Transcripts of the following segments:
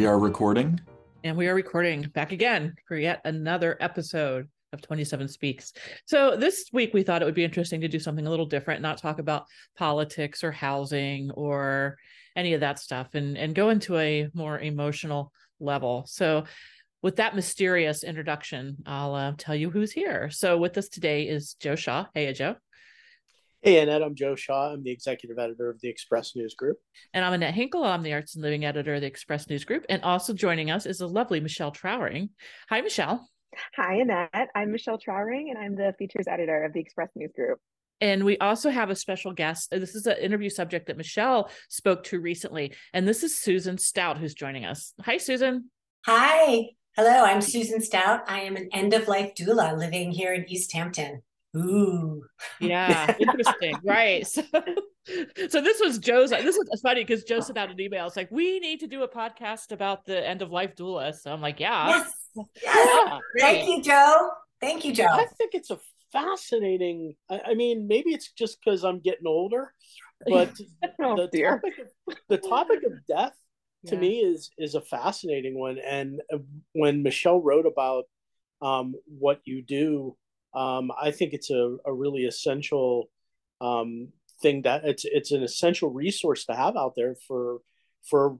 We are recording. And we are recording back again for yet another episode of 27 Speaks. So this week we thought it would be interesting to do something a little different, not talk about politics or housing or any of that stuff and and go into a more emotional level. So with that mysterious introduction, I'll uh, tell you who's here. So with us today is Joe Shaw. Hey, Joe. Hey, Annette, I'm Joe Shaw. I'm the executive editor of the Express News Group. And I'm Annette Hinkle. I'm the arts and living editor of the Express News Group. And also joining us is the lovely Michelle Trauring. Hi, Michelle. Hi, Annette. I'm Michelle Trauring, and I'm the features editor of the Express News Group. And we also have a special guest. Uh, this is an interview subject that Michelle spoke to recently. And this is Susan Stout, who's joining us. Hi, Susan. Hi. Hello, I'm Susan Stout. I am an end of life doula living here in East Hampton. Ooh. Yeah, interesting. right. So, so this was Joe's. This is funny because Joe sent out an email. It's like, we need to do a podcast about the end of life doula. So I'm like, yeah. Yes. yes. Yeah, Thank you, Joe. Thank you, Joe. I think it's a fascinating. I, I mean, maybe it's just because I'm getting older, but oh, the, topic of, the topic of death to yeah. me is is a fascinating one. And uh, when Michelle wrote about um, what you do um, I think it's a, a really essential um, thing that it's it's an essential resource to have out there for for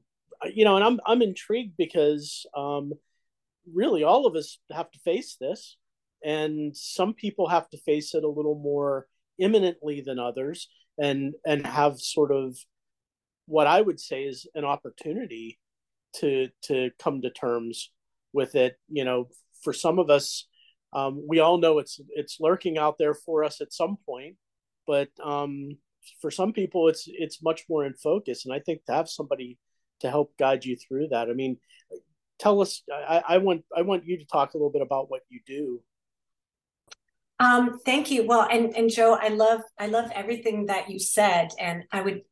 you know, and I'm I'm intrigued because um, really all of us have to face this, and some people have to face it a little more imminently than others, and and have sort of what I would say is an opportunity to to come to terms with it. You know, for some of us, um, we all know it's it's lurking out there for us at some point, but um, for some people, it's it's much more in focus. And I think to have somebody to help guide you through that. I mean, tell us. I, I want I want you to talk a little bit about what you do. Um, thank you. Well, and and Joe, I love I love everything that you said, and I would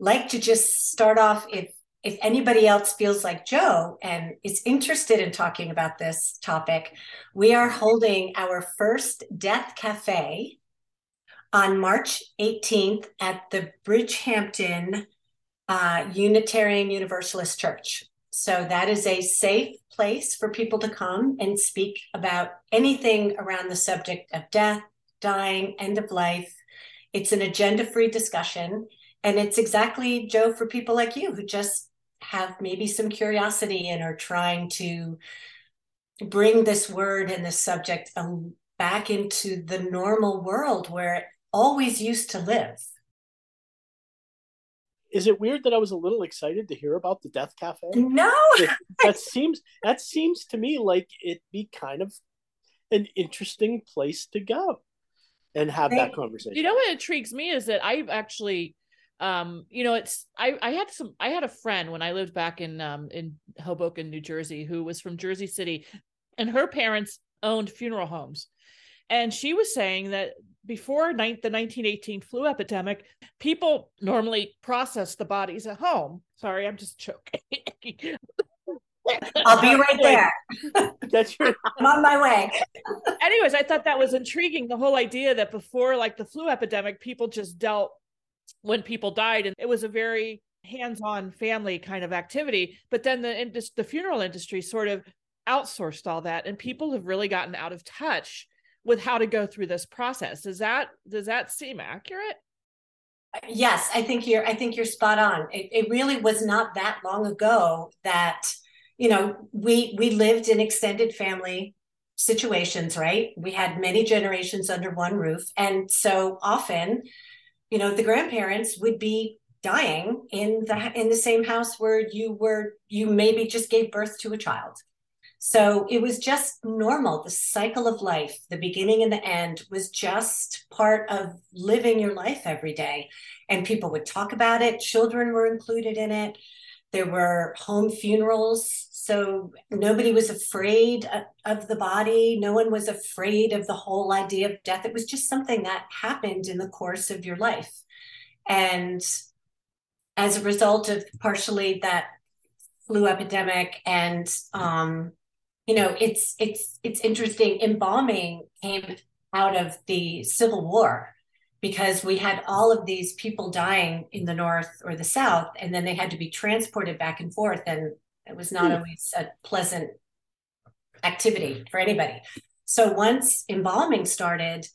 like to just start off if if anybody else feels like Joe and is interested in talking about this topic, we are holding our first Death Cafe on March 18th at the Bridgehampton uh, Unitarian Universalist Church. So that is a safe place for people to come and speak about anything around the subject of death, dying, end of life. It's an agenda free discussion. And it's exactly, Joe, for people like you who just have maybe some curiosity and are trying to bring this word and this subject um, back into the normal world where it always used to live. Is it weird that I was a little excited to hear about the Death Cafe? No, that seems that seems to me like it'd be kind of an interesting place to go and have that conversation. You know what intrigues me is that I've actually um you know it's i i had some i had a friend when i lived back in um in hoboken new jersey who was from jersey city and her parents owned funeral homes and she was saying that before ni- the 1918 flu epidemic people normally process the bodies at home sorry i'm just choking I'll be right there. That's true. I'm on my way. Anyways, I thought that was intriguing. The whole idea that before, like the flu epidemic, people just dealt when people died and it was a very hands-on family kind of activity. But then the the funeral industry sort of outsourced all that and people have really gotten out of touch with how to go through this process. Does that does that seem accurate? Yes i think you're i think you're spot on. It, it really was not that long ago that you know we we lived in extended family situations right? We had many generations under one roof and so often you know the grandparents would be dying in the in the same house where you were you maybe just gave birth to a child. So it was just normal. The cycle of life the beginning and the end was just part of living your life every day. And people would talk about it. Children were included in it. There were home funerals So nobody was afraid of, the body. No one was afraid of the whole idea of death. It was just something that happened in the course of your life. And as a result of partially that flu epidemic and um, you know it's it's it's interesting embalming came out of the civil war because we had all of these people dying in the north or the south and then they had to be transported back and forth and it was not mm. always a pleasant activity for anybody. So once embalming started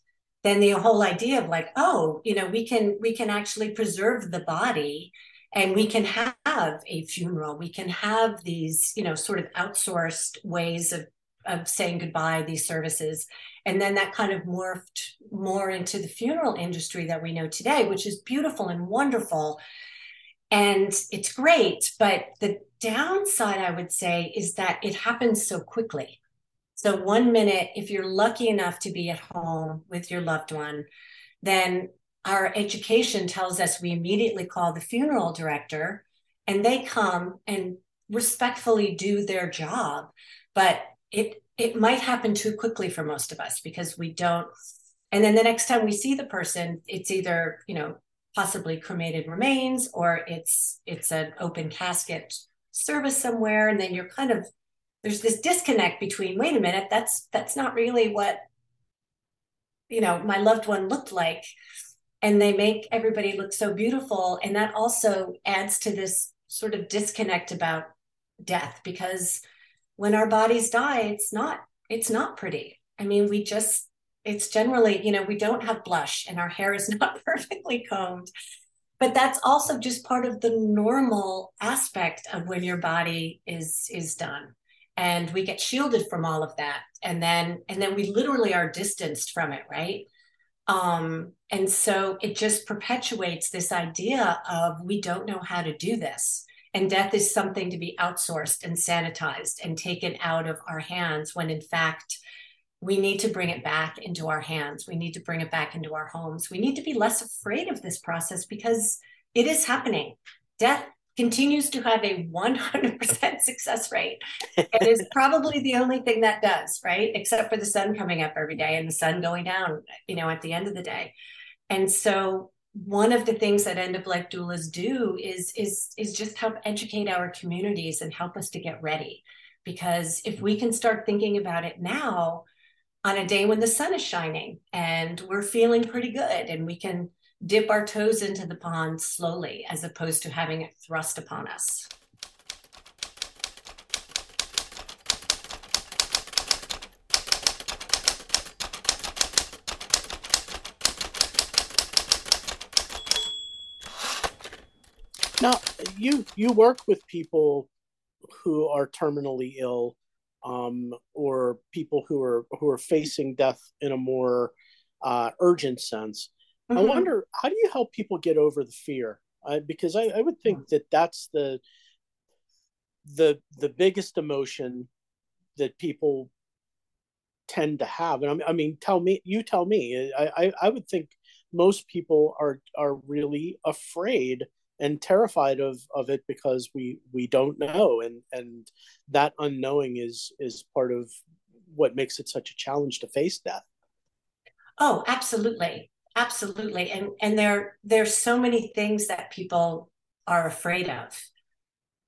then the whole idea of like oh you know we can we can actually preserve the body and we can have a funeral. We can have these you know sort of outsourced ways of of saying goodbye these services. And then that kind of morphed more into the funeral industry that we know today which is beautiful and wonderful and it's great but the downside i would say is that it happens so quickly. So one minute if you're lucky enough to be at home with your loved one then our education tells us we immediately call the funeral director and they come and respectfully do their job. But it it might happen too quickly for most of us because we don't and then the next time we see the person it's either you know possibly cremated remains or it's it's an open casket service somewhere and then you're kind of there's this disconnect between wait a minute that's that's not really what you know my loved one looked like. And they make everybody look so beautiful and that also adds to this sort of disconnect about death because when our bodies die it's not it's not pretty. I mean we just it's generally you know we don't have blush and our hair is not perfectly combed. But that's also just part of the normal aspect of when your body is is done. And we get shielded from all of that. And then and then we literally are distanced from it right? Um, and so it just perpetuates this idea of we don't know how to do this. And death is something to be outsourced and sanitized and taken out of our hands when in fact we need to bring it back into our hands. We need to bring it back into our homes. We need to be less afraid of this process because it is happening. Death continues to have a 100% success rate. It is probably the only thing that does, right? Except for the sun coming up every day and the sun going down, you know, at the end of the day. And so one of the things that end of life doulas do is is is just help educate our communities and help us to get ready. Because if we can start thinking about it now on a day when the sun is shining and we're feeling pretty good and we can dip our toes into the pond slowly as opposed to having it thrust upon us. Now, you you work with people who are terminally ill, um, or people who are who are facing death in a more uh, urgent sense. Mm-hmm. I wonder how do you help people get over the fear? Uh, because I, I would think that that's the the the biggest emotion that people tend to have. And I, I mean, tell me, you tell me. I, I I would think most people are are really afraid and terrified of of it because we we don't know. And and that unknowing is is part of what makes it such a challenge to face death oh absolutely. Absolutely. And and there there's so many things that people are afraid of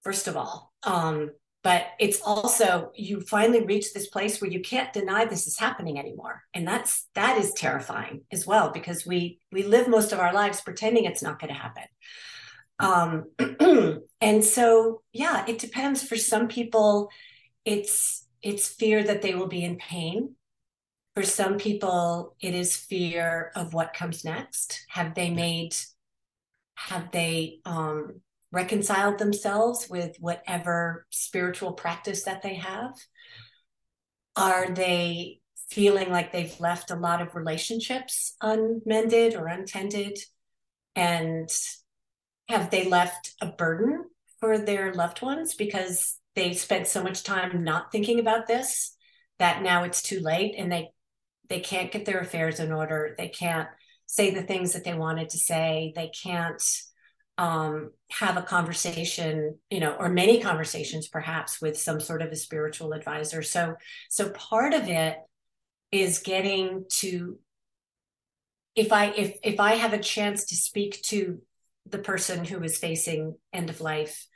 first of all. Um but it's also you finally reach this place where you can't deny this is happening anymore. And that's that is terrifying as well because we we live most of our lives pretending it's not going to happen um and so yeah it depends. For some people it's it's fear that they will be in pain. For some people it is fear of what comes next. Have they made have they um, reconciled themselves with whatever spiritual practice that they have? Are they feeling like they've left a lot of relationships unmended or untended? And have they left a burden for their loved ones because they spent so much time not thinking about this that now it's too late and they they can't get their affairs in order they can't say the things that they wanted to say they can't um, have a conversation, you know, or many conversations perhaps with some sort of a spiritual advisor. So, so part of it is getting to if I if if I have a chance to speak to the person who is facing end of life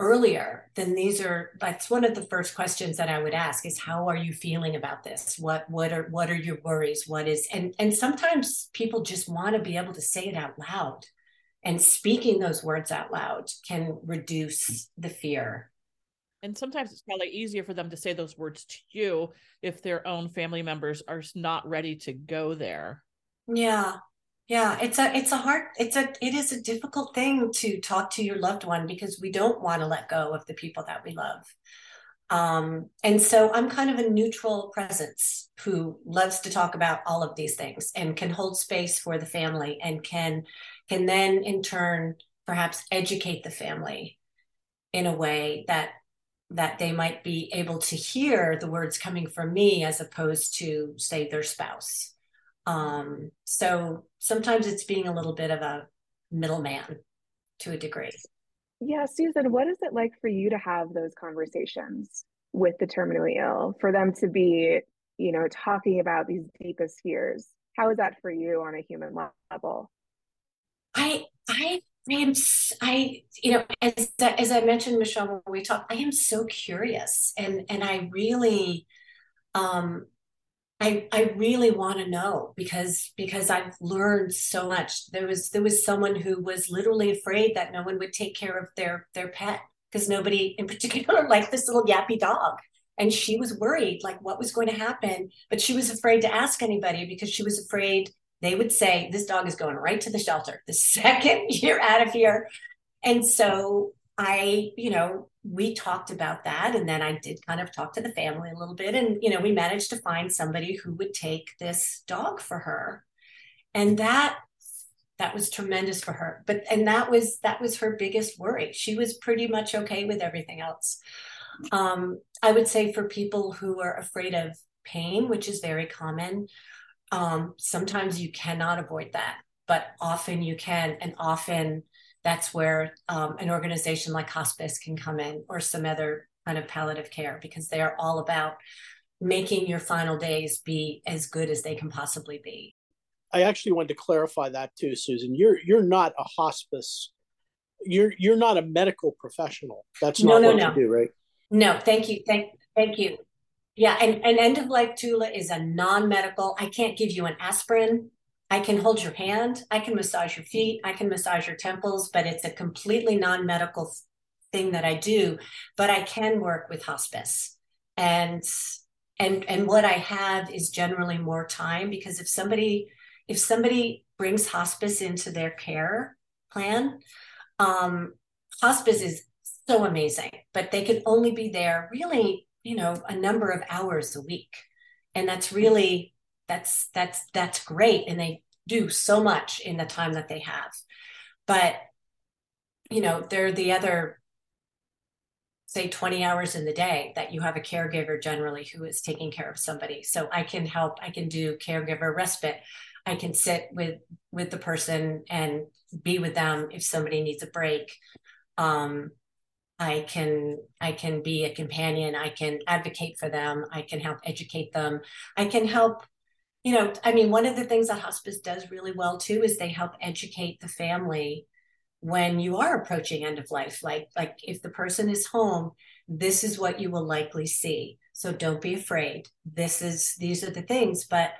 earlier, then these are that's one of the first questions that I would ask is how are you feeling about this? What what are what are your worries? What is and and sometimes people just want to be able to say it out loud and speaking those words out loud can reduce the fear and sometimes it's probably easier for them to say those words to you if their own family members are not ready to go there yeah yeah it's a it's a hard it's a it is a difficult thing to talk to your loved one because we don't want to let go of the people that we love. Um, and so I'm kind of a neutral presence who loves to talk about all of these things and can hold space for the family and can can then in turn perhaps educate the family in a way that that they might be able to hear the words coming from me as opposed to say their spouse um, so sometimes it's being a little bit of a middleman to a degree. Yeah susan what is it like for you to have those conversations with the terminally ill for them to be you know talking about these deepest fears? How is that for you on a human level? I I I am I you know as as I mentioned Michelle when we talked I am so curious and and I really um I I really want to know because because I've learned so much. There was there was someone who was literally afraid that no one would take care of their their pet because nobody in particular liked this little yappy dog. And she was worried like what was going to happen? But she was afraid to ask anybody because she was afraid they would say, This dog is going right to the shelter the second you're out of here. And so I, you know, we talked about that. And then I did kind of talk to the family a little bit. And, you know, we managed to find somebody who would take this dog for her. And that that was tremendous for her but and that was that was her biggest worry she was pretty much okay with everything else um, i would say for people who are afraid of pain which is very common um, sometimes you cannot avoid that, but often you can. And often that's where um, an organization like hospice can come in or some other kind of palliative care because they are all about making your final days be as good as they can possibly be. I actually wanted to clarify that too, Susan. You're you're not a hospice. You're you're not a medical professional. That's not no, no, what no. you do, right? No, thank you. Thank thank you. Yeah, and, and end of life doula is a non medical. I can't give you an aspirin. I can hold your hand. I can massage your feet. I can massage your temples, but it's a completely non medical thing that I do. But I can work with hospice, and and and what I have is generally more time because if somebody if somebody brings hospice into their care plan, um, hospice is so amazing, but they can only be there really you know a number of hours a week and that's really that's that's that's great. And they do so much in the time that they have. But you know they're the other say 20 hours in the day that you have a caregiver generally who is taking care of somebody. So i can help i can do caregiver respite. I can sit with with the person and be with them if somebody needs a break. Um, I can I can be a companion, I can advocate for them, I can help educate them. I can help you know, I mean one of the things that hospice does really well too is they help educate the family when you are approaching end of life. Like like if the person is home this is what you will likely see. So don't be afraid. This is these are the things but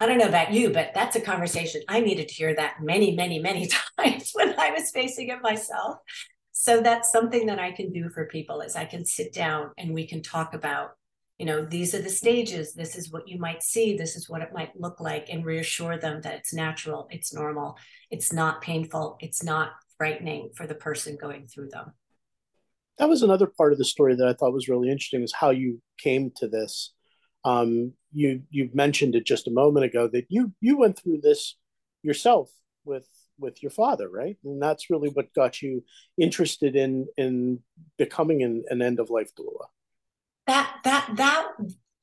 I don't know about you, but that's a conversation I needed to hear that many, many, many times when I was facing it myself. So that's something that i can do for people is i can sit down and we can talk about you know these are the stages this is what you might see this is what it might look like and reassure them that it's natural it's normal it's not painful it's not frightening for the person going through them that was another part of the story that i thought was really interesting is how you came to this um, you you mentioned it just a moment ago that you you went through this yourself with with your father, right? And that's really what got you interested in in becoming an, an end of life doula. That that that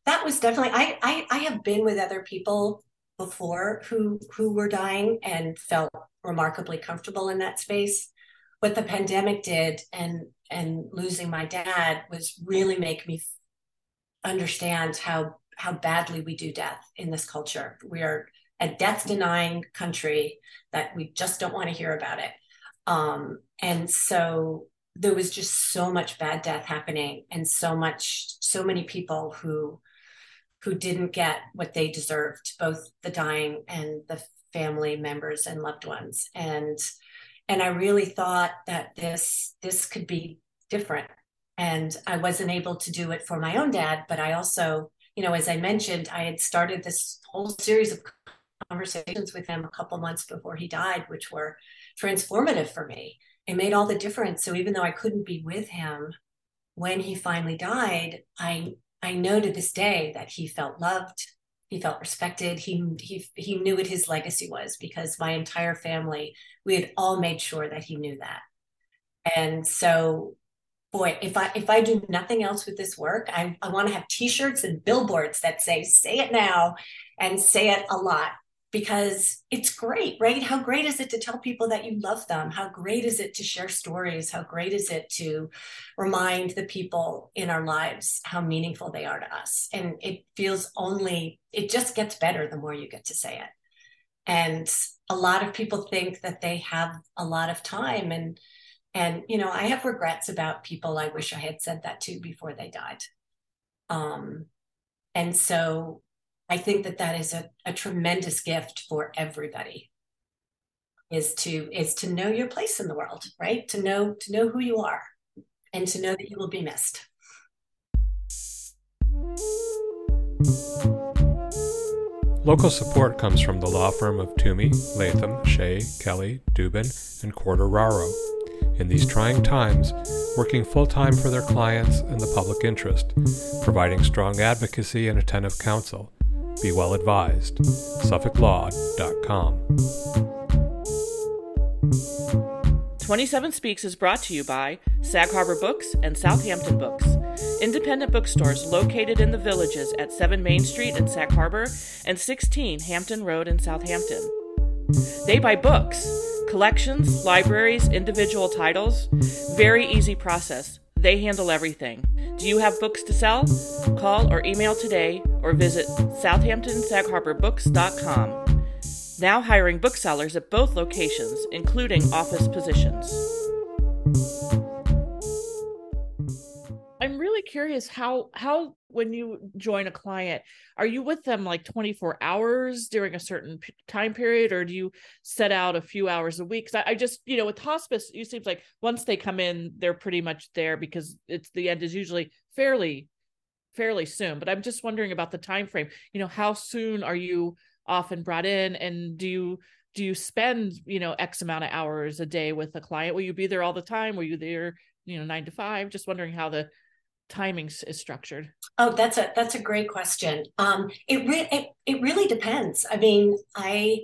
that was definitely I, I I have been with other people before who who were dying and felt remarkably comfortable in that space. What the pandemic did and and losing my dad was really make me understand how how badly we do death in this culture. We are a death denying country that we just don't want to hear about it. Um, and so there was just so much bad death happening and so much so many people who who didn't get what they deserved both the dying and the family members and loved ones. And and i really thought that this this could be different. And i wasn't able to do it for my own dad but i also you know as i mentioned i had started this whole series of conversations with him a couple months before he died which were transformative for me it made all the difference. So even though i couldn't be with him when he finally died i i know to this day that he felt loved he felt respected. He he he knew what his legacy was because my entire family we had all made sure that he knew that. And so boy if i if i do nothing else with this work i, I want to have t-shirts and billboards that say say it now and say it a lot because it's great, right? How great is it to tell people that you love them? How great is it to share stories? How great is it to remind the people in our lives how meaningful they are to us? And it feels only, it just gets better the more you get to say it. And a lot of people think that they have a lot of time and and you know i have regrets about people i wish i had said that to before they died um and so I think that that is a, a tremendous gift for everybody is to is to know your place in the world right to know to know who you are and to know that you will be missed Local support comes from the law firm of Toomey, Latham, Shea, Kelly, Dubin, and Quartararo. In these trying times, working full time for their clients and the public interest, providing strong advocacy and attentive counsel, be well advised. SuffolkLaw.com. 27 Speaks is brought to you by Sag Harbor Books and Southampton Books, independent bookstores located in the villages at 7 Main Street in Sag Harbor and 16 Hampton Road in Southampton. They buy books, collections, libraries, individual titles. Very easy process. They handle everything. Do you have books to sell? Call or email today or visit southamptonsagharbourbooks.com. Now hiring booksellers at both locations, including office positions. I'm really curious how how when you join a client, are you with them like 24 hours during a certain p- time period, or do you set out a few hours a week? I, I, just, you know, with hospice, it seems like once they come in, they're pretty much there because it's the end is usually fairly, fairly soon. But I'm just wondering about the time frame. You know, how soon are you often brought in, and do you do you spend you know x amount of hours a day with a client? Will you be there all the time? Will you there, you know, nine to five? Just wondering how the timing is structured? Oh, that's a that's a great question. Um, it, re- it it really depends. I mean, I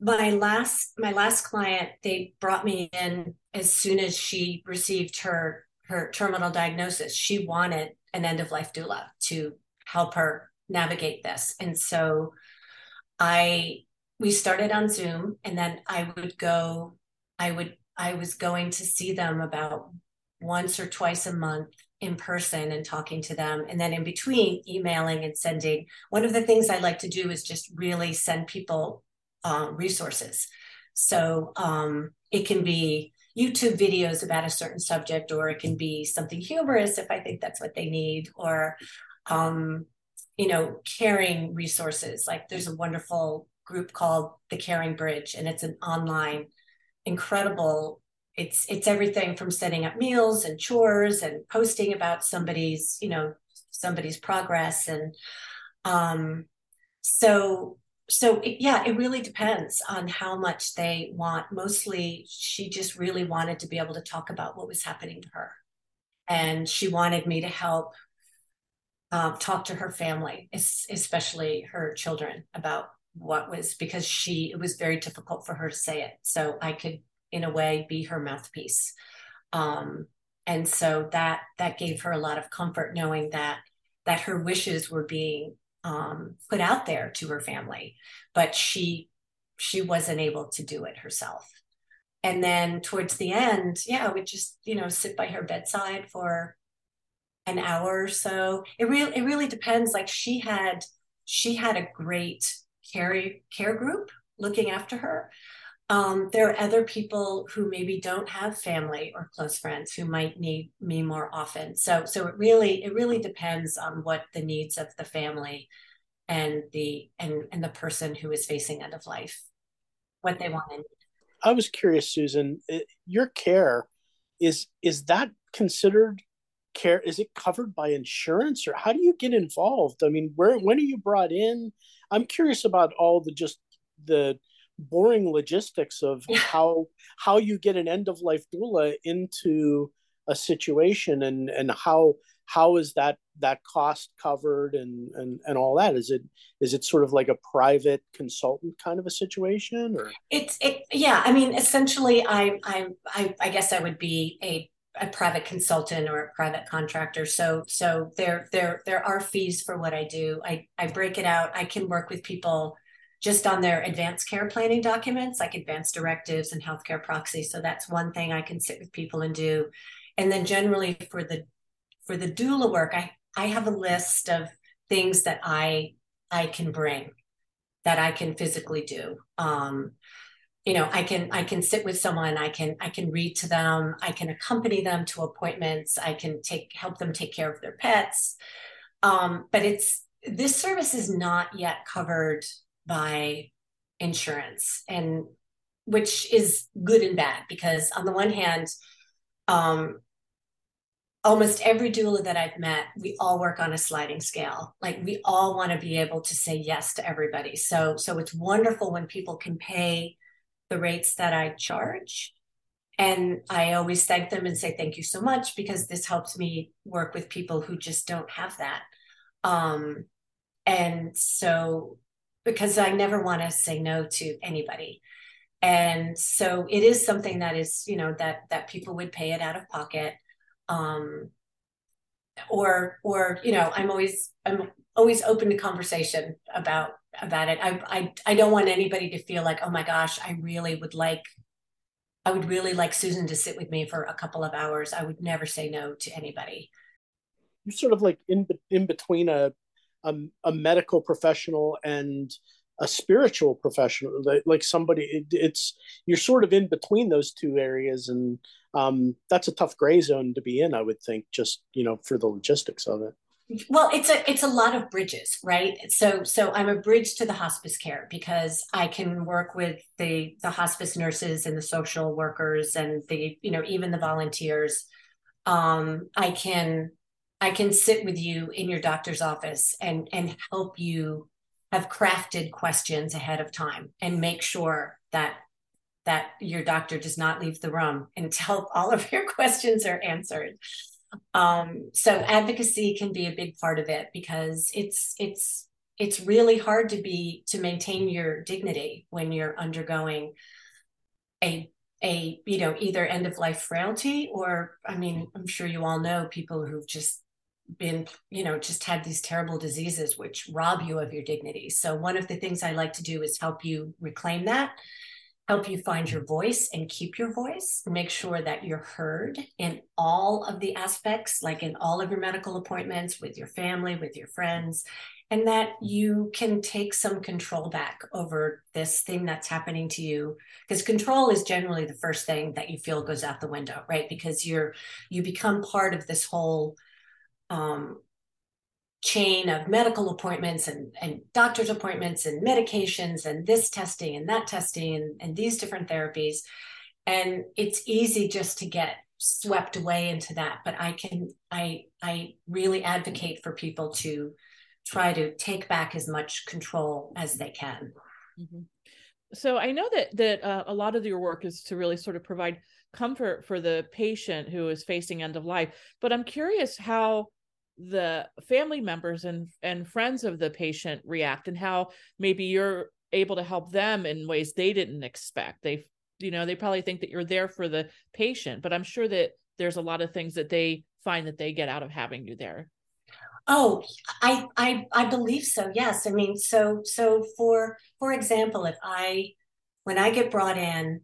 my last my last client they brought me in as soon as she received her her terminal diagnosis. She wanted an end of life doula to help her navigate this, and so I we started on Zoom, and then I would go. I would I was going to see them about once or twice a month in person and talking to them. And then in between, emailing and sending. One of the things I like to do is just really send people um, resources. So um, it can be YouTube videos about a certain subject, or it can be something humorous if I think that's what they need, or um, you know, caring resources. Like there's a wonderful group called the Caring Bridge, and it's an online, incredible it's it's everything from setting up meals and chores and posting about somebody's you know somebody's progress and um so so it, yeah it really depends on how much they want. Mostly she just really wanted to be able to talk about what was happening to her. And she wanted me to help um, talk to her family especially her children about what was because she it was very difficult for her to say it. So i could in a way be her mouthpiece um, and so that that gave her a lot of comfort knowing that that her wishes were being um, put out there to her family but she she wasn't able to do it herself. And then towards the end, yeah, would just, you know, sit by her bedside for an hour or so. It really it really depends. Like she had she had a great care care group looking after her. Um, there are other people who maybe don't have family or close friends who might need me more often. So so it really it really depends on what the needs of the family and the and and the person who is facing end of life, what they want I was curious, Susan, your care is is that considered care? Is it covered by insurance, or how do you get involved? I mean, where when are you brought in? I'm curious about all the just the boring logistics of how how you get an end of life doula into a situation and and how how is that that cost covered and and and all that? Is it is it sort of like a private consultant kind of a situation or? It's it yeah i mean essentially i i i, I guess i would be a a private consultant or a private contractor. So so there there there are fees for what i do. I i break it out. I can work with people just on their advanced care planning documents like advanced directives and healthcare proxy so that's one thing i can sit with people and do and then generally for the for the doula work, I, I have a list of things that I I can bring that I can physically do. Um, you know, I can I can sit with someone, I can I can read to them, I can accompany them to appointments, I can take help them take care of their pets. Um, but it's this service is not yet covered by insurance and which is good and bad because on the one hand um, almost every doula that I've met, we all work on a sliding scale. Like we all want to be able to say yes to everybody. So so it's wonderful when people can pay the rates that I charge. And I always thank them and say thank you so much because this helps me work with people who just don't have that. Um, and so because I never want to say no to anybody. And so it is something that is, you know, that that people would pay it out of pocket. Um, or or you know i'm always i'm always open to conversation about about it. I, I i don't want anybody to feel like oh my gosh i really would like i would really like susan to sit with me for a couple of hours. I would never say no to anybody. You're sort of like in in between a a, a medical professional and a spiritual professional like somebody it, it's you're sort of in between those two areas and um, that's a tough gray zone to be in, I would think, just you know, for the logistics of it. Well, it's a it's a lot of bridges, right? So so I'm a bridge to the hospice care because I can work with the the hospice nurses and the social workers and the you know even the volunteers. Um, I can I can sit with you in your doctor's office and and help you have crafted questions ahead of time and make sure that that your doctor does not leave the room until all of your questions are answered. Um, so advocacy can be a big part of it because it's it's it's really hard to be to maintain your dignity when you're undergoing a a you know either end of life frailty or I mean I'm sure you all know people who've just been you know just had these terrible diseases which rob you of your dignity. So one of the things i like to do is help you reclaim that help you find your voice and keep your voice, make sure that you're heard in all of the aspects, like in all of your medical appointments with your family, with your friends, and that you can take some control back over this thing that's happening to you. Because control is generally the first thing that you feel goes out the window right? Because you're you become part of this whole um, chain of medical appointments and, and doctor's appointments and medications and this testing and that testing and, and these different therapies. And it's easy just to get swept away into that. But I can, I, I really advocate for people to try to take back as much control as they can. Mm-hmm. So I know that that uh, a lot of your work is to really sort of provide comfort for the patient who is facing end of life. But I'm curious how the family members and and friends of the patient react and how maybe you're able to help them in ways they didn't expect. They you know they probably think that you're there for the patient but i'm sure that there's a lot of things that they find that they get out of having you there. Oh i i i believe so yes. I mean so so for for example if i when I get brought in,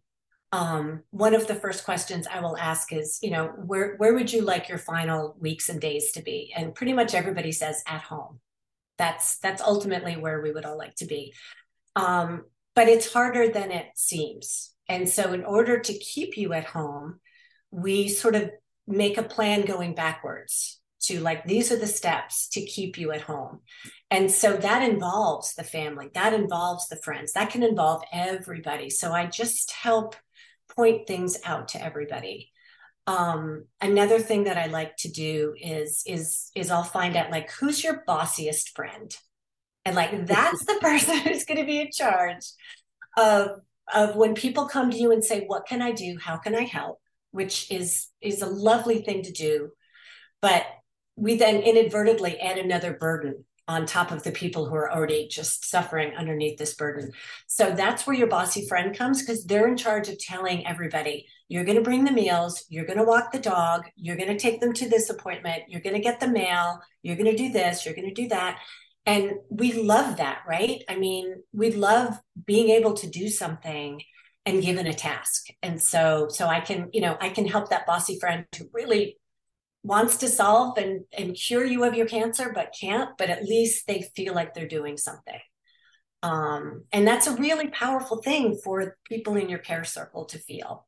um, one of the first questions I will ask is, you know, where where would you like your final weeks and days to be? And pretty much everybody says at home. That's that's ultimately where we would all like to be. Um, but it's harder than it seems. And so, in order to keep you at home, we sort of make a plan going backwards to like these are the steps to keep you at home and so that involves the family that involves the friends that can involve everybody so i just help point things out to everybody. Um, another thing that i like to do is is is i'll find out like who's your bossiest friend? And like that's the person who's going to be in charge of of when people come to you and say what can i do? How can i help? which is is a lovely thing to do. But we then inadvertently add another burden on top of the people who are already just suffering underneath this burden. So that's where your bossy friend comes because they're in charge of telling everybody you're going to bring the meals, you're going to walk the dog, you're going to take them to this appointment, you're going to get the mail, you're going to do this, you're going to do that. And we love that, right? I mean, we love being able to do something and given a task. And so so I can, you know, I can help that bossy friend to really wants to solve and, and cure you of your cancer but can't but at least they feel like they're doing something um, and that's a really powerful thing for people in your care circle to feel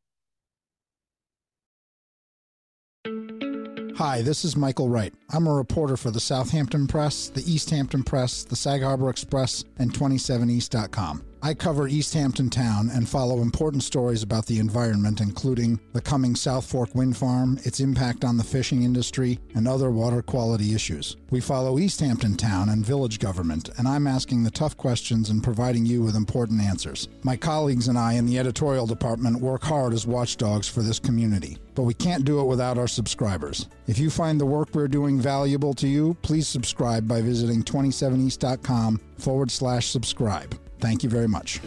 Hi, this is Michael Wright. I'm a reporter for the Southampton Press, the East Hampton Press, the Sag Harbor Express, and 27east.com. I cover East Hampton Town and follow important stories about the environment, including the coming South Fork wind farm, its impact on the fishing industry, and other water quality issues. We follow East Hampton Town and village government, and I'm asking the tough questions and providing you with important answers. My colleagues and I in the editorial department work hard as watchdogs for this community, but we can't do it without our subscribers. If you find the work we're doing valuable to you, please subscribe by visiting 27east.com forward slash subscribe. Thank you very much.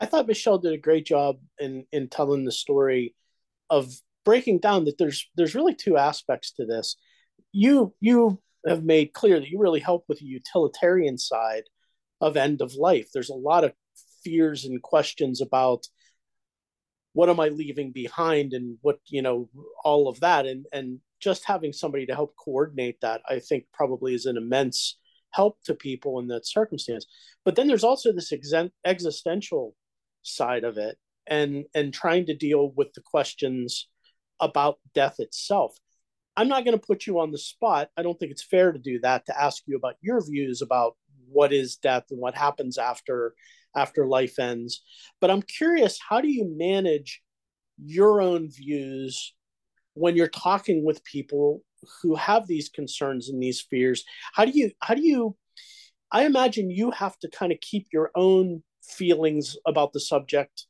I thought Michelle did a great job in in telling the story of breaking down that there's there's really two aspects to this. You you have made clear that you really help with the utilitarian side of end of life. There's a lot of fears and questions about what am I leaving behind and what you know all of that and and just having somebody to help coordinate that, I think probably is an immense help to people in that circumstance. But then there's also this ex- existential side of it and and trying to deal with the questions about death itself. I'm not going to put you on the spot. I don't think it's fair to do that to ask you about your views about what is death and what happens after after life ends. But I'm curious, how do you manage your own views when you're talking with people who have these concerns and these fears how do you how do you i imagine you have to kind of keep your own feelings about the subject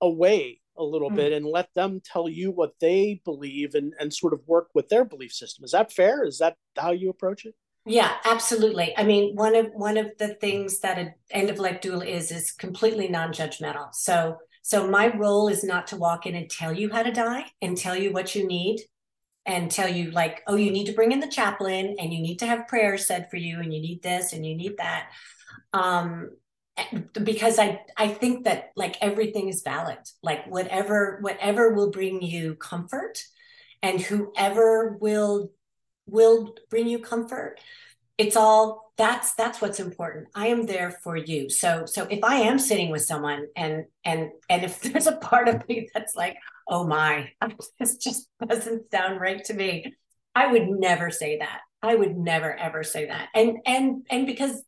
away a little mm. bit and let them tell you what they believe and, and sort of work with their belief system is that fair is that how you approach it yeah absolutely i mean one of one of the things that an end of life doula is is completely non-judgmental so so my role is not to walk in and tell you how to die and tell you what you need and tell you like, oh, you need to bring in the chaplain and you need to have prayers said for you and you need this and you need that. Um, because I I think that like everything is valid. Like whatever whatever will bring you comfort and whoever will will bring you comfort. It's all that's that's what's important. I am there for you. So so if i am sitting with someone and and and if there's a part of me that's like oh my this just doesn't sound right to me i would never say that. I would never ever say that. And and and because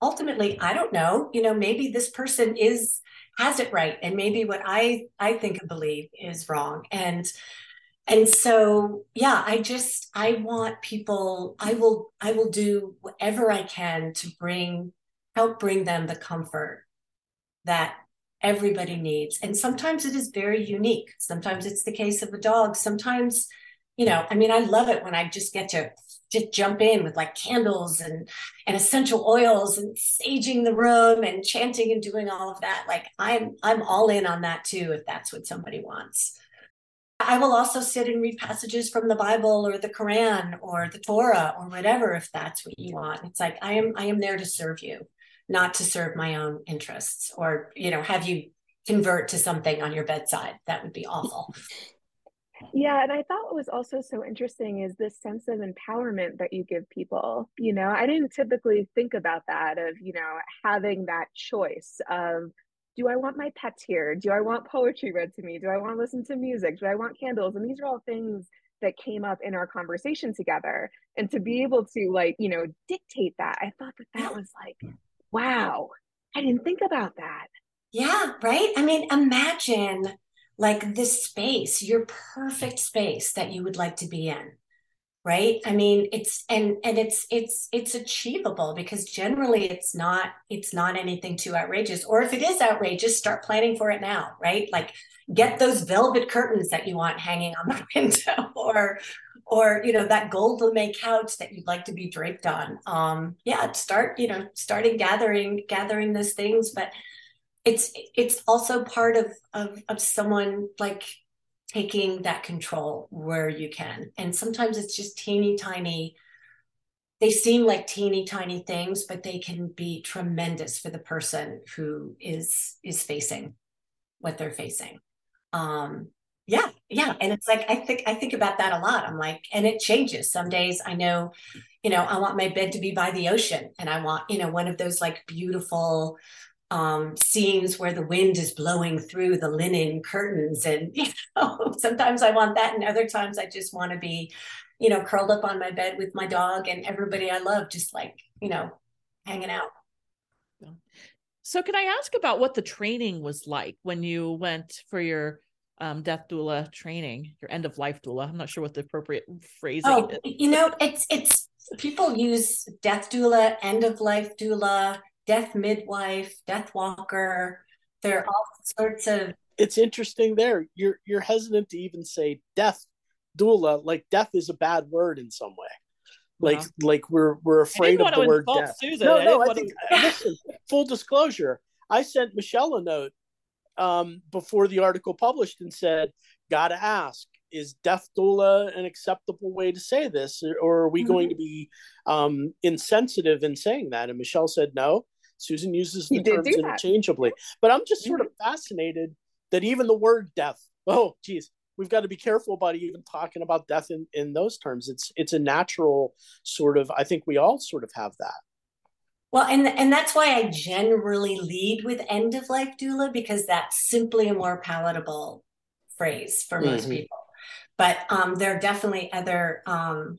ultimately i don't know you know maybe this person is has it right. And maybe what i i think and believe is wrong. And and so yeah i just i want people i will i will do whatever i can to bring help bring them the comfort that everybody needs. And sometimes it is very unique. Sometimes it's the case of a dog. Sometimes you know i mean i love it when i just get to just jump in with like candles and and essential oils and saging the room and chanting and doing all of that. Like i'm i'm all in on that too if that's what somebody wants I will also sit and read passages from the Bible or the Quran or the Torah or whatever if that's what you want. It's like I am I am there to serve you, not to serve my own interests or you know have you convert to something on your bedside. That would be awful. Yeah, and I thought what was also so interesting is this sense of empowerment that you give people. You know, I didn't typically think about that of, you know, having that choice of do I want my pets here? Do I want poetry read to me? Do I want to listen to music? Do I want candles? And these are all things that came up in our conversation together. And to be able to like, you know, dictate that, I thought that that was like, wow, I didn't think about that. Yeah, right. I mean, imagine like this space, your perfect space that you would like to be in. Right. I mean, it's and and it's it's it's achievable because generally it's not it's not anything too outrageous. Or if it is outrageous, start planning for it now, right? Like get those velvet curtains that you want hanging on the window or or you know that gold lame couch that you'd like to be draped on um yeah start you know starting gathering gathering those things but it's it's also part of of of someone like taking that control where you can. And sometimes it's just teeny tiny they seem like teeny tiny things but they can be tremendous for the person who is is facing what they're facing. Um yeah yeah. And it's like i think i think about that a lot. I'm like and it changes. Some days i know you know i want my bed to be by the ocean and i want you know one of those like beautiful um, scenes where the wind is blowing through the linen curtains. And, you know, sometimes I want that. And other times I just want to be, you know, curled up on my bed with my dog and everybody I love, just like, you know, hanging out. So, can I ask about what the training was like when you went for your um, death doula training, your end of life doula? I'm not sure what the appropriate phrasing oh, is. You know, it's, it's, people use death doula, end of life doula death midwife, death walker. There are all sorts of. It's interesting there. You're you're hesitant to even say death doula. Like death is a bad word in some way. Like uh-huh. like we're we're afraid of the word death. Susan. No, no. I, I think to... listen. Full disclosure. I sent Michelle a note um, before the article published and said, "Gotta ask." Is death doula an acceptable way to say this, or are we mm-hmm. going to be um, insensitive in saying that? And Michelle said no. Susan uses the terms interchangeably. But I'm just sort of mm-hmm. fascinated that even the word death, oh, geez, we've got to be careful about even talking about death in, in those terms. It's it's a natural sort of, I think we all sort of have that. Well, and and that's why I generally lead with end of life doula because that's simply a more palatable phrase for most mm-hmm. people. But um, there are definitely other um,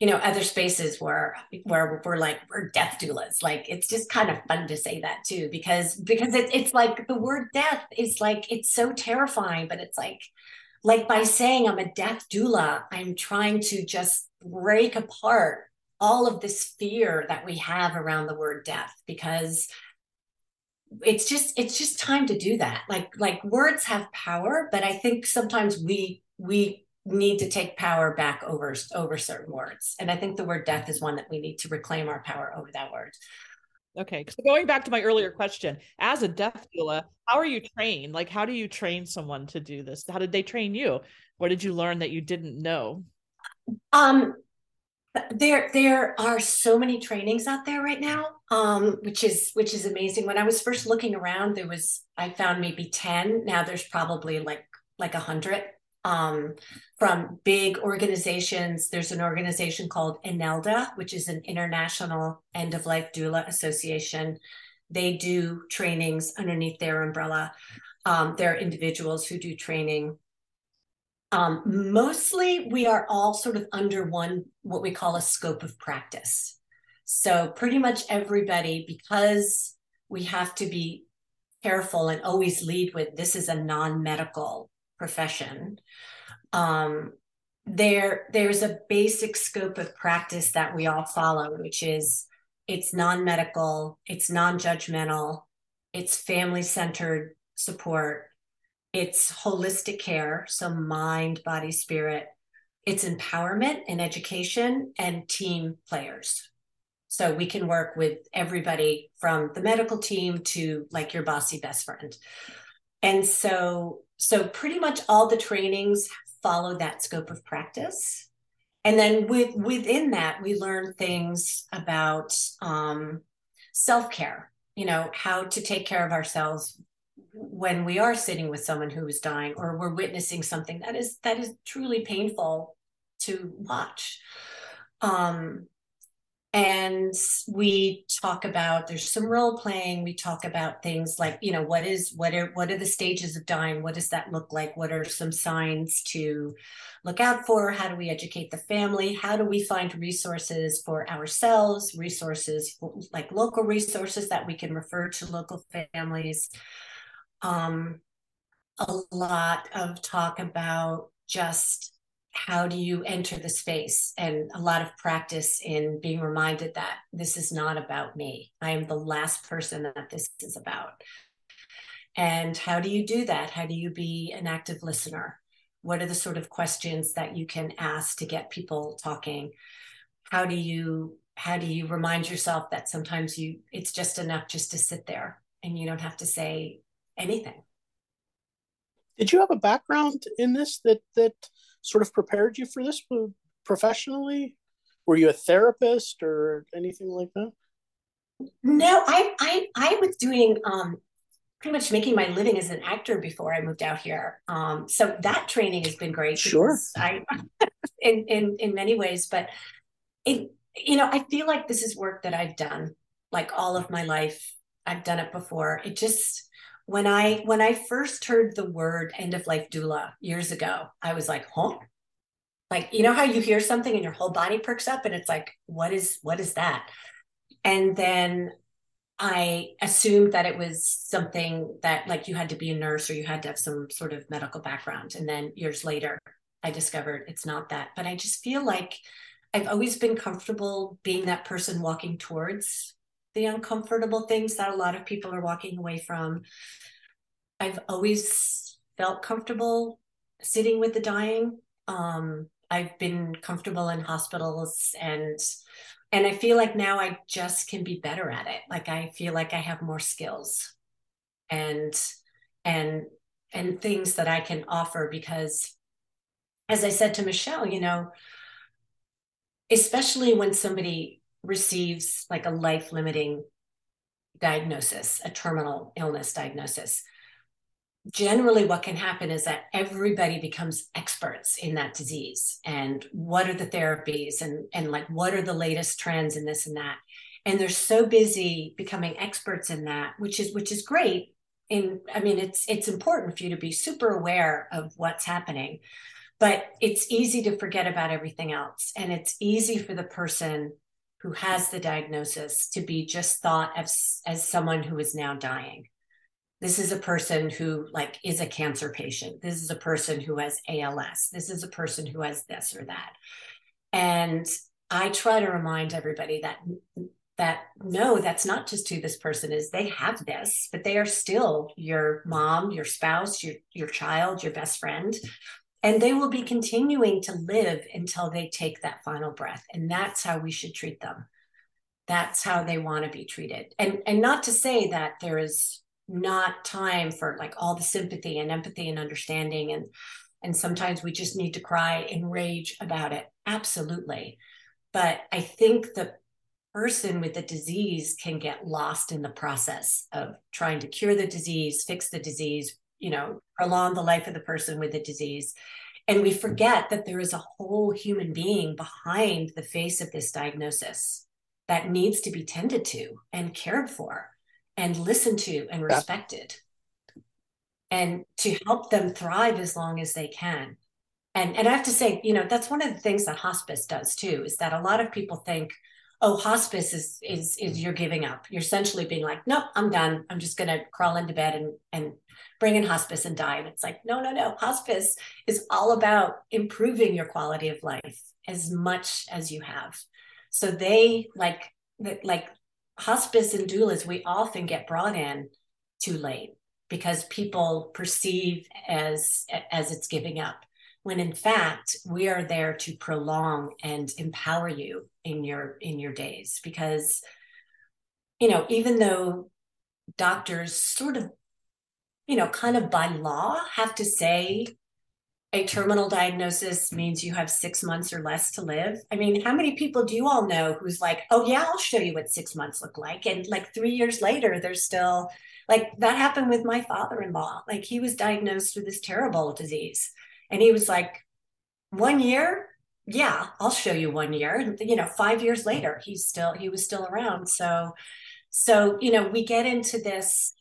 you know other spaces where where we're like we're death doulas. Like it's just kind of fun to say that too because because it, it's like the word death is like it's so terrifying but it's like like by saying i'm a death doula i'm trying to just break apart all of this fear that we have around the word death because it's just it's just time to do that. Like like words have power but i think sometimes we we need to take power back over over certain words. And i think the word death is one that we need to reclaim our power over that word. Okay so going back to my earlier question as a death doula how are you trained? Like how do you train someone to do this? How did they train you? What did you learn that you didn't know? Um there there are so many trainings out there right now um which is which is amazing. When i was first looking around there was i found maybe 10 now there's probably like like a hundred um, from big organizations. There's an organization called INELDA, which is an International End of Life Doula Association. They do trainings underneath their umbrella. Um, there are individuals who do training. Um, mostly, we are all sort of under one, what we call a scope of practice. So, pretty much everybody, because we have to be careful and always lead with this is a non medical profession um, there there's a basic scope of practice that we all follow which is it's non-medical it's non-judgmental it's family-centered support it's holistic care so mind body spirit it's empowerment and education and team players. So we can work with everybody from the medical team to like your bossy best friend. And so so pretty much all the trainings follow that scope of practice. And then with within that we learn things about um, self-care you know how to take care of ourselves when we are sitting with someone who is dying or we're witnessing something that is that is truly painful to watch. Um and we talk about there's some role playing. We talk about things like you know what is what are what are the stages of dying? What does that look like? What are some signs to look out for? How do we educate the family? How do we find resources for ourselves resources like local resources that we can refer to local families? Um a lot of talk about just how do you enter the space? And a lot of practice in being reminded that this is not about me. I am the last person that this is about. And how do you do that? How do you be an active listener? What are the sort of questions that you can ask to get people talking? How do you how do you remind yourself that sometimes you it's just enough just to sit there and you don't have to say anything? Did you have a background in this that that sort of prepared you for this professionally? Were you a therapist or anything like that? No, I I I was doing um pretty much making my living as an actor before I moved out here. Um so that training has been great. Sure. I in in in many ways, but it you know, I feel like this is work that I've done like all of my life. I've done it before. It just when I when I first heard the word end of life doula years ago, I was like, huh? Like, you know how you hear something and your whole body perks up and it's like, what is what is that? And then I assumed that it was something that like you had to be a nurse or you had to have some sort of medical background. And then years later, I discovered it's not that. But I just feel like I've always been comfortable being that person walking towards the uncomfortable things that a lot of people are walking away from. I've always felt comfortable sitting with the dying. Um, I've been comfortable in hospitals and and I feel like now I just can be better at it. Like I feel like I have more skills and and and things that I can offer because as I said to Michelle, you know, especially when somebody receives like a life limiting diagnosis, a terminal illness diagnosis, generally what can happen is that everybody becomes experts in that disease and what are the therapies and and like what are the latest trends in this and that. And they're so busy becoming experts in that which is which is great. In i mean it's it's important for you to be super aware of what's happening but it's easy to forget about everything else and it's easy for the person who has the diagnosis to be just thought of as someone who is now dying. This is a person who like is a cancer patient. This is a person who has als this is a person who has this or that. And i try to remind everybody that that no that's not just who this person is. They have this but they are still your mom your spouse your your child your best friend and they will be continuing to live until they take that final breath. And that's how we should treat them. That's how they want to be treated. And and not to say that there is not time for like all the sympathy and empathy and understanding and and sometimes we just need to cry and rage about it. Absolutely. But i think the person with the disease can get lost in the process of trying to cure the disease fix the disease you know, prolong the life of the person with the disease. And we forget that there is a whole human being behind the face of this diagnosis that needs to be tended to and cared for and listened to and respected. And to help them thrive as long as they can. And, and I have to say, you know, that's one of the things that hospice does too, is that a lot of people think, oh hospice is is is mm-hmm. you're giving up. You're essentially being like nope i'm done. I'm just going to crawl into bed and and bring in hospice and die. And it's like no no no. Hospice is all about improving your quality of life as much as you have. So they like like hospice and doulas we often get brought in too late because people perceive as as it's giving up when in fact we are there to prolong and empower you in your in your days because you know even though doctors sort of you know, kind of by law have to say a terminal diagnosis means you have six months or less to live. I mean, how many people do you all know who's like, oh, yeah, I'll show you what six months look like? And like three years later, they're still like that happened with my father in law. Like he was diagnosed with this terrible disease. And he was like, one year, yeah, I'll show you one year. You know, five years later, he's still, he was still around. So, so, you know, we get into this,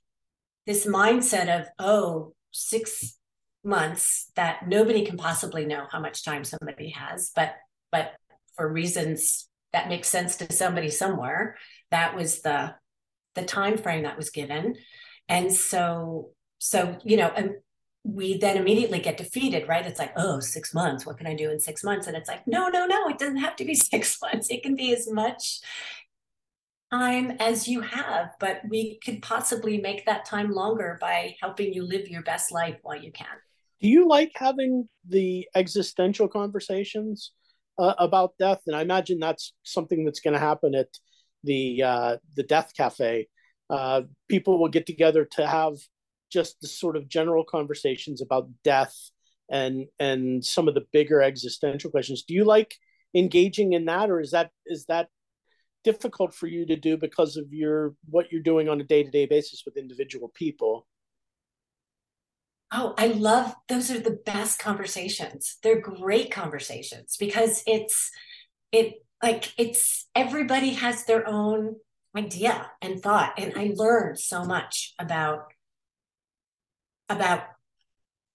this mindset of, oh, six months that nobody can possibly know how much time somebody has but but for reasons that make sense to somebody somewhere that was the the time frame that was given and so so you know and we then immediately get defeated right? It's like oh six months. What can i do in six months? And it's like no no no. It doesn't have to be six months. It can be as much time as you have. But we could possibly make that time longer by helping you live your best life while you can. Do you like having the existential conversations uh, about death? And I imagine that's something that's going to happen at the uh, the Death Cafe. Uh, people will get together to have just the sort of general conversations about death and and some of the bigger existential questions. Do you like engaging in that, or is that is that difficult for you to do because of your what you're doing on a day to day basis with individual people? Oh, I love those are the best conversations. They're great conversations because it's it like it's everybody has their own idea and thought and I learned so much about about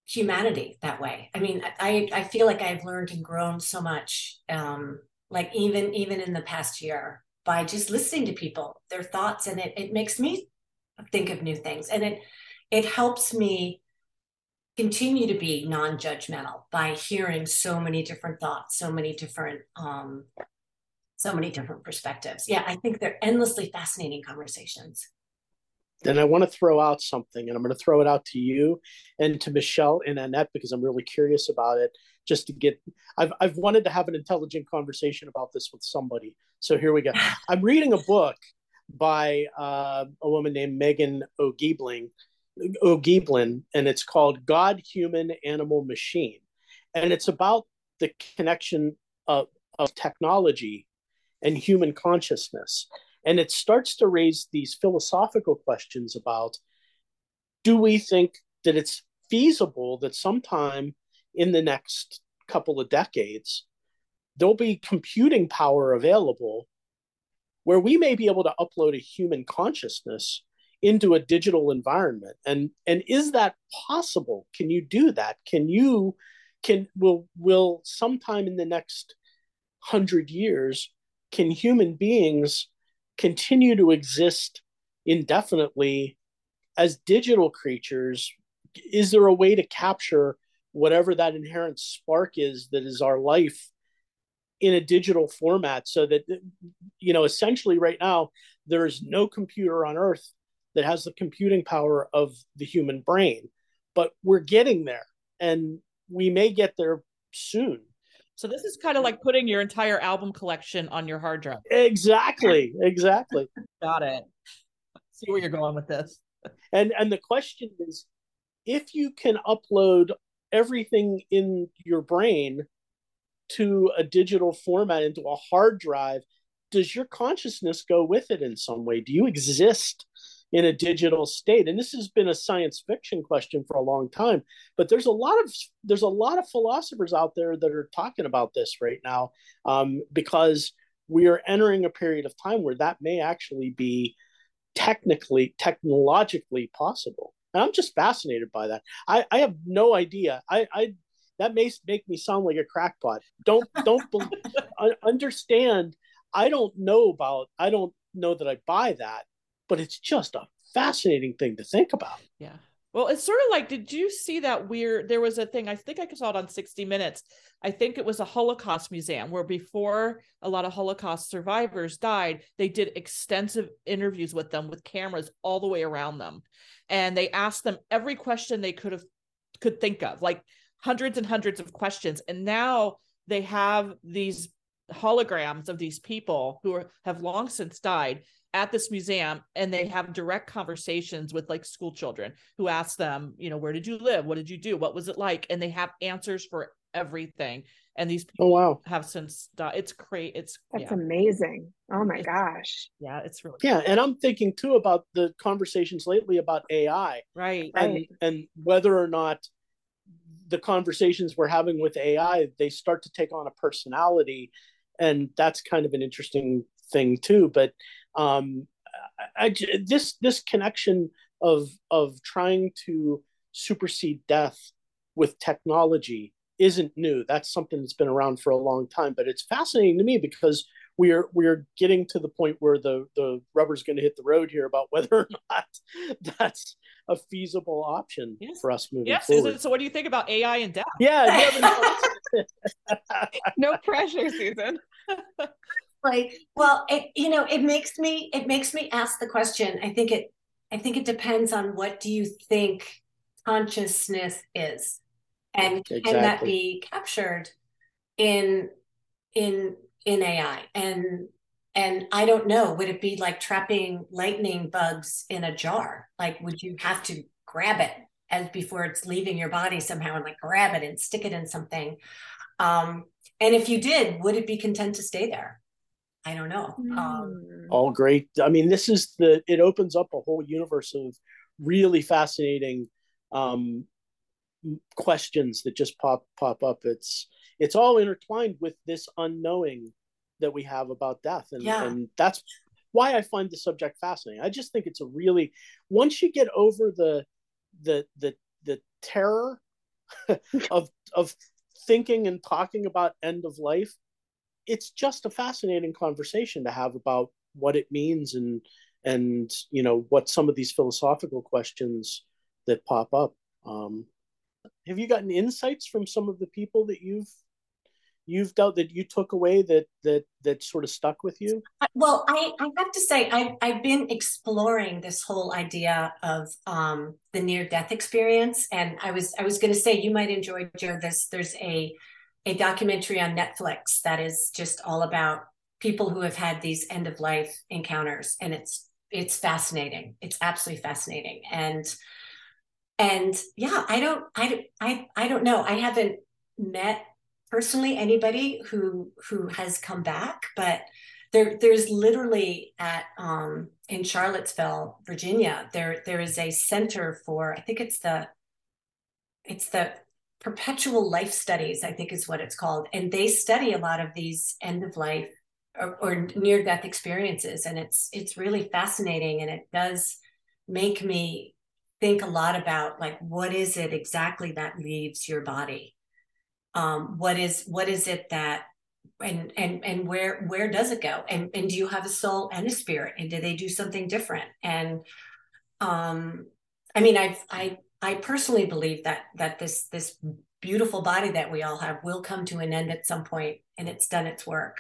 humanity that way. I mean, I I feel like I've learned and grown so much um like even even in the past year by just listening to people, their thoughts and it it makes me think of new things. And it it helps me continue to be non-judgmental by hearing so many different thoughts so many different um so many different perspectives. Yeah i think they're endlessly fascinating conversations then i want to throw out something and i'm going to throw it out to you and to michelle and annette because i'm really curious about it just to get i've, I've wanted to have an intelligent conversation about this with somebody so here we go i'm reading a book by uh, a woman named Meghan o'giebling O'Gieblyn, and it's called God, Human, Animal, Machine. And it's about the connection of, of technology and human consciousness. And it starts to raise these philosophical questions about do we think that it's feasible that sometime in the next couple of decades, there'll be computing power available where we may be able to upload a human consciousness into a digital environment? And and is that possible? Can you do that? Can you can will will sometime in the next 100 years can human beings continue to exist indefinitely as digital creatures is there a way to capture whatever that inherent spark is that is our life in a digital format so that you know essentially right now there is no computer on earth that has the computing power of the human brain. But we're getting there and we may get there soon. So this is kind of like putting your entire album collection on your hard drive. Exactly. Exactly. Got it. See where you're going with this. And and the question is if you can upload everything in your brain to a digital format into a hard drive, does your consciousness go with it in some way? Do you exist in a digital state. And this has been a science fiction question for a long time but there's a lot of there's a lot of philosophers out there that are talking about this right now um, because we are entering a period of time where that may actually be technically technologically possible. And i'm just fascinated by that. I, I have no idea. I, I that may make me sound like a crackpot. Don't don't believe, understand. I don't know about i don't know that i buy that but it's just a fascinating thing to think about. Yeah. Well, it's sort of like, did you see that weird? There was a thing, I think I saw it on 60 Minutes. I think it was a Holocaust museum where before a lot of Holocaust survivors died, they did extensive interviews with them with cameras all the way around them. And they asked them every question they could have could think of, like hundreds and hundreds of questions. And now they have these holograms of these people who are, have long since died at this museum and they have direct conversations with like school children who ask them, you know, where did you live? What did you do? What was it like? And they have answers for everything. And these people oh, wow. have since died. It's great. It's that's yeah. amazing. Oh my gosh. Yeah, it's really yeah. And I'm thinking too about the conversations lately about AI. Right. And right. and whether or not the conversations we're having with AI, they start to take on a personality. And that's kind of an interesting thing too. But um, I, I, this this connection of of trying to supersede death with technology isn't new. That's something that's been around for a long time. But it's fascinating to me because we're we're getting to the point where the the rubber's going to hit the road here about whether or not that's a feasible option yes. for us moving yes. forward. So, what do you think about AI and death? Yeah, no pressure, Susan. like well it you know it makes me it makes me ask the question. I think it i think it depends on what do you think consciousness is? And exactly. can that be captured in in in ai and and i don't know would it be like trapping lightning bugs in a jar? Like would you have to grab it as before it's leaving your body somehow and like grab it and stick it in something? Um and if you did would it be content to stay there I don't know. Um, mm. All great. I mean, this is the it opens up a whole universe of really fascinating um, questions that just pop pop up. It's it's all intertwined with this unknowing that we have about death, and yeah. and that's why I find the subject fascinating. I just think it's a really once you get over the the the the terror of of thinking and talking about end of life it's just a fascinating conversation to have about what it means and and you know what some of these philosophical questions that pop up. Um, have you gotten insights from some of the people that you've you've dealt that you took away that that that sort of stuck with you? Uh, well i i have to say i've, i've been exploring this whole idea of um the near death experience. And i was i was going to say you might enjoy joe this there's a a documentary on Netflix that is just all about people who have had these end of life encounters and it's it's fascinating. It's absolutely fascinating. And and yeah i don't i i, I don't know. I haven't met personally anybody who who has come back but there there's literally at um in charlottesville virginia there there is a center for i think it's the it's the perpetual life studies, I think is what it's called. And they study a lot of these end of life or, or near death experiences. And it's it's really fascinating. And it does make me think a lot about like what is it exactly that leaves your body? Um, what is what is it that and and and where where does it go? And and do you have a soul and a spirit? And do they do something different? And um I mean, I've I I personally believe that that this this beautiful body that we all have will come to an end at some point, and it's done its work.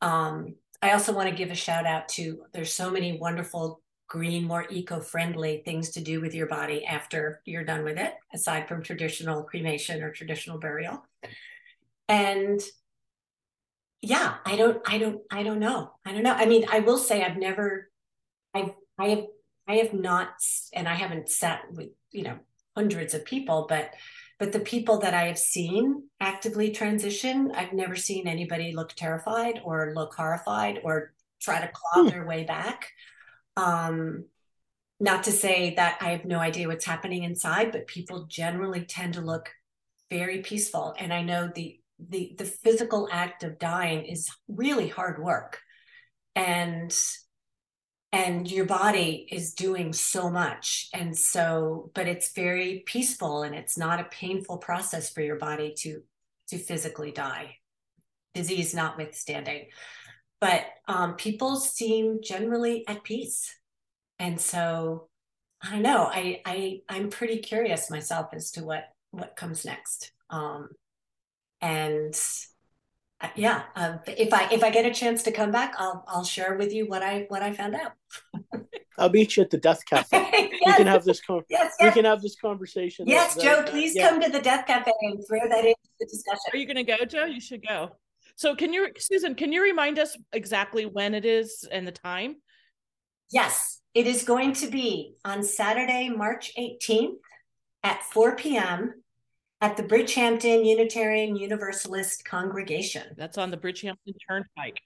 Um, I also want to give a shout out to there's so many wonderful green, more eco-friendly things to do with your body after you're done with it, aside from traditional cremation or traditional burial. And yeah, I don't, I don't, I don't know. I don't know. I mean, I will say I've never, I've, I have, I have not, and I haven't sat with, you know, hundreds of people, but but the people that I have seen actively transition, I've never seen anybody look terrified or look horrified or try to claw hmm. their way back. Um, not to say that I have no idea what's happening inside, but people generally tend to look very peaceful. And I know the the the physical act of dying is really hard work. And and your body is doing so much. And so but it's very peaceful and it's not a painful process for your body to to physically die disease notwithstanding. But um, people seem generally at peace. And so i don't know i i i'm pretty curious myself as to what what comes next. Um and yeah uh, if i if i get a chance to come back i'll i'll share with you what i what i found out i'll meet you at the death cafe yes. we can have this con- yes, yes. we can have this conversation yes that, joe please yeah. come to the death cafe and throw that into the discussion are you going to go joe you should go so can you susan can you remind us exactly when it is and the time Yes, it is going to be on Saturday, March 18th at 4 p.m. at the Bridgehampton Unitarian Universalist Congregation. That's on the Bridgehampton Turnpike.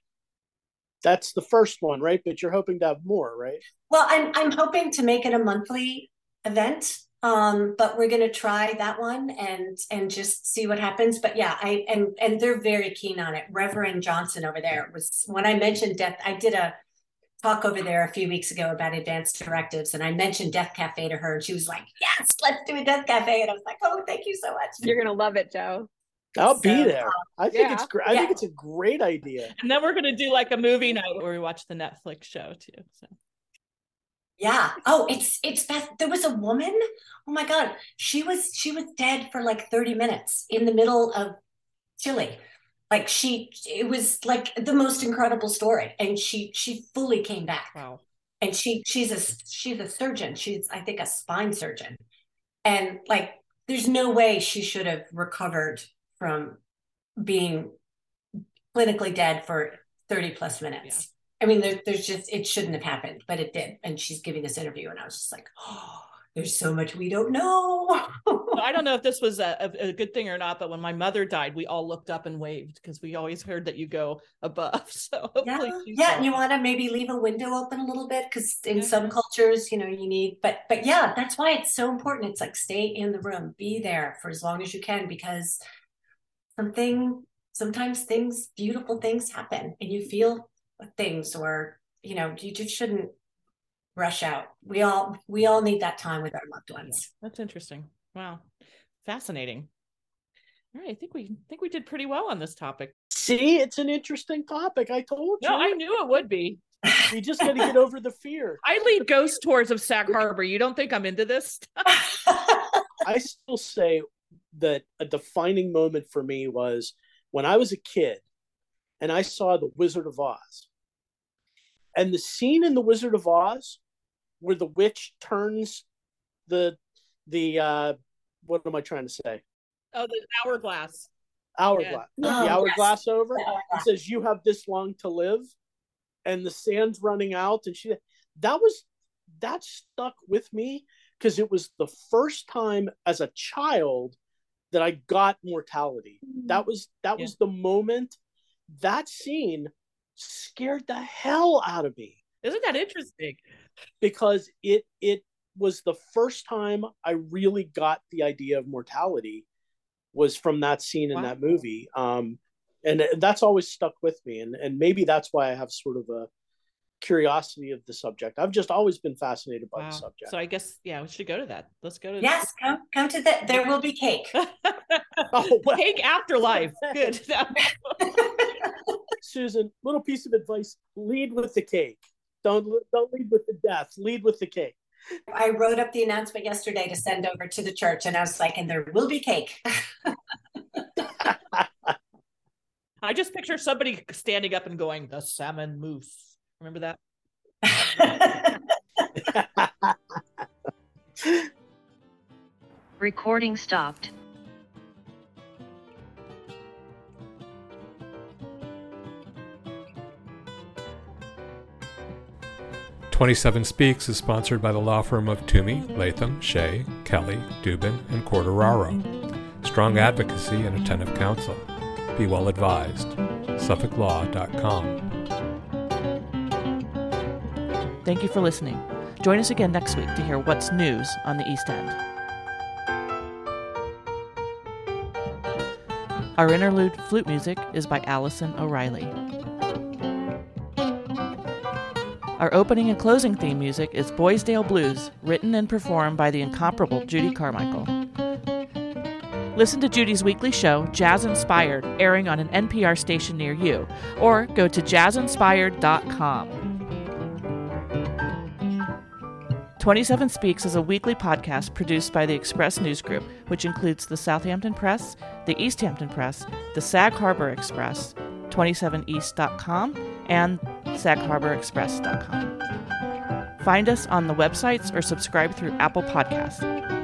That's the first one, right? But you're hoping to have more, right? Well, I'm I'm hoping to make it a monthly event. Um, but we're gonna try that one and and just see what happens. But yeah, I and and they're very keen on it. Reverend Johnson over there was when I mentioned death, I did a talk over there a few weeks ago about advanced directives and I mentioned Death Cafe to her and she was like, Yes, let's do a Death Cafe. And I was like, Oh, thank you so much. You're gonna love it, Joe. I'll so, be there. Um, I think yeah. it's great. I yeah. think it's a great idea. And then we're gonna do like a movie night where we watch the Netflix show too. So yeah. Oh, it's it's Beth. There was a woman. Oh my God. She was she was dead for like 30 minutes in the middle of Chile. Like she it was like the most incredible story. And she she fully came back. Wow. And she she's a she's a surgeon. She's I think a spine surgeon. And like there's no way she should have recovered from being clinically dead for 30 plus minutes. I mean, there, there's just it shouldn't have happened, but it did. And she's giving this interview, and I was just like, oh, there's so much we don't know. I don't know if this was a, a, good thing or not, but when my mother died, we all looked up and waved because we always heard that you go above. So yeah, yeah, you want to maybe leave a window open a little bit because in yeah. some cultures, you know, you need. But but yeah, that's why it's so important. It's like stay in the room, be there for as long as you can because something sometimes things beautiful things happen and you feel things or you know you just shouldn't rush out. We all we all need that time with our loved ones. Yeah, that's interesting. Wow. Fascinating. All right i think we I think we did pretty well on this topic. See it's an interesting topic. I told you no i knew it would be. We just got to get over the fear. I lead ghost tours of sag harbor. You don't think i'm into this? I still say that a defining moment for me was when i was a kid and I saw The Wizard of Oz. And the scene in The Wizard of Oz where the witch turns the the uh what am I trying to say? Oh, the hourglass. Hourglass. Yeah. The oh, hourglass yes. over. It says you have this long to live and the sand's running out and she that was that stuck with me because it was the first time as a child that I got mortality. That was that yeah. was the moment that scene scared the hell out of me. Isn't that interesting? Because it it was the first time I really got the idea of mortality was from that scene in wow. that movie. Um, and that's always stuck with me. And and maybe that's why I have sort of a curiosity of the subject. I've just always been fascinated by wow. the subject. So I guess yeah, we should go to that. Let's go to Yes, come come to the there will be cake. oh, well. Cake afterlife. Good. Susan, little piece of advice: lead with the cake. Don't don't lead with the death. Lead with the cake. I wrote up the announcement yesterday to send over to the church, and I was like, "And there will be cake." I just picture somebody standing up and going, "The salmon mousse." Remember that? Recording stopped. 27 Speaks is sponsored by the law firm of Twomey, Latham, Shea, Kelly, Dubin, and Quartararo. Strong advocacy and attentive counsel. Be well advised. SuffolkLaw.com. Thank you for listening. Join us again next week to hear what's news on the East End. Our interlude flute music is by Allison O'Reilly. Our opening and closing theme music is Boysdale Blues, written and performed by the incomparable Judy Carmichael. Listen to Judy's weekly show, Jazz Inspired, airing on an NPR station near you, or go to jazzinspired.com. 27 Speaks is a weekly podcast produced by the Express News Group, which includes the Southampton Press, the Easthampton Press, the Sag Harbor Express, 27east.com, and sagharborexpress.com. Find us on the websites or subscribe through Apple Podcasts.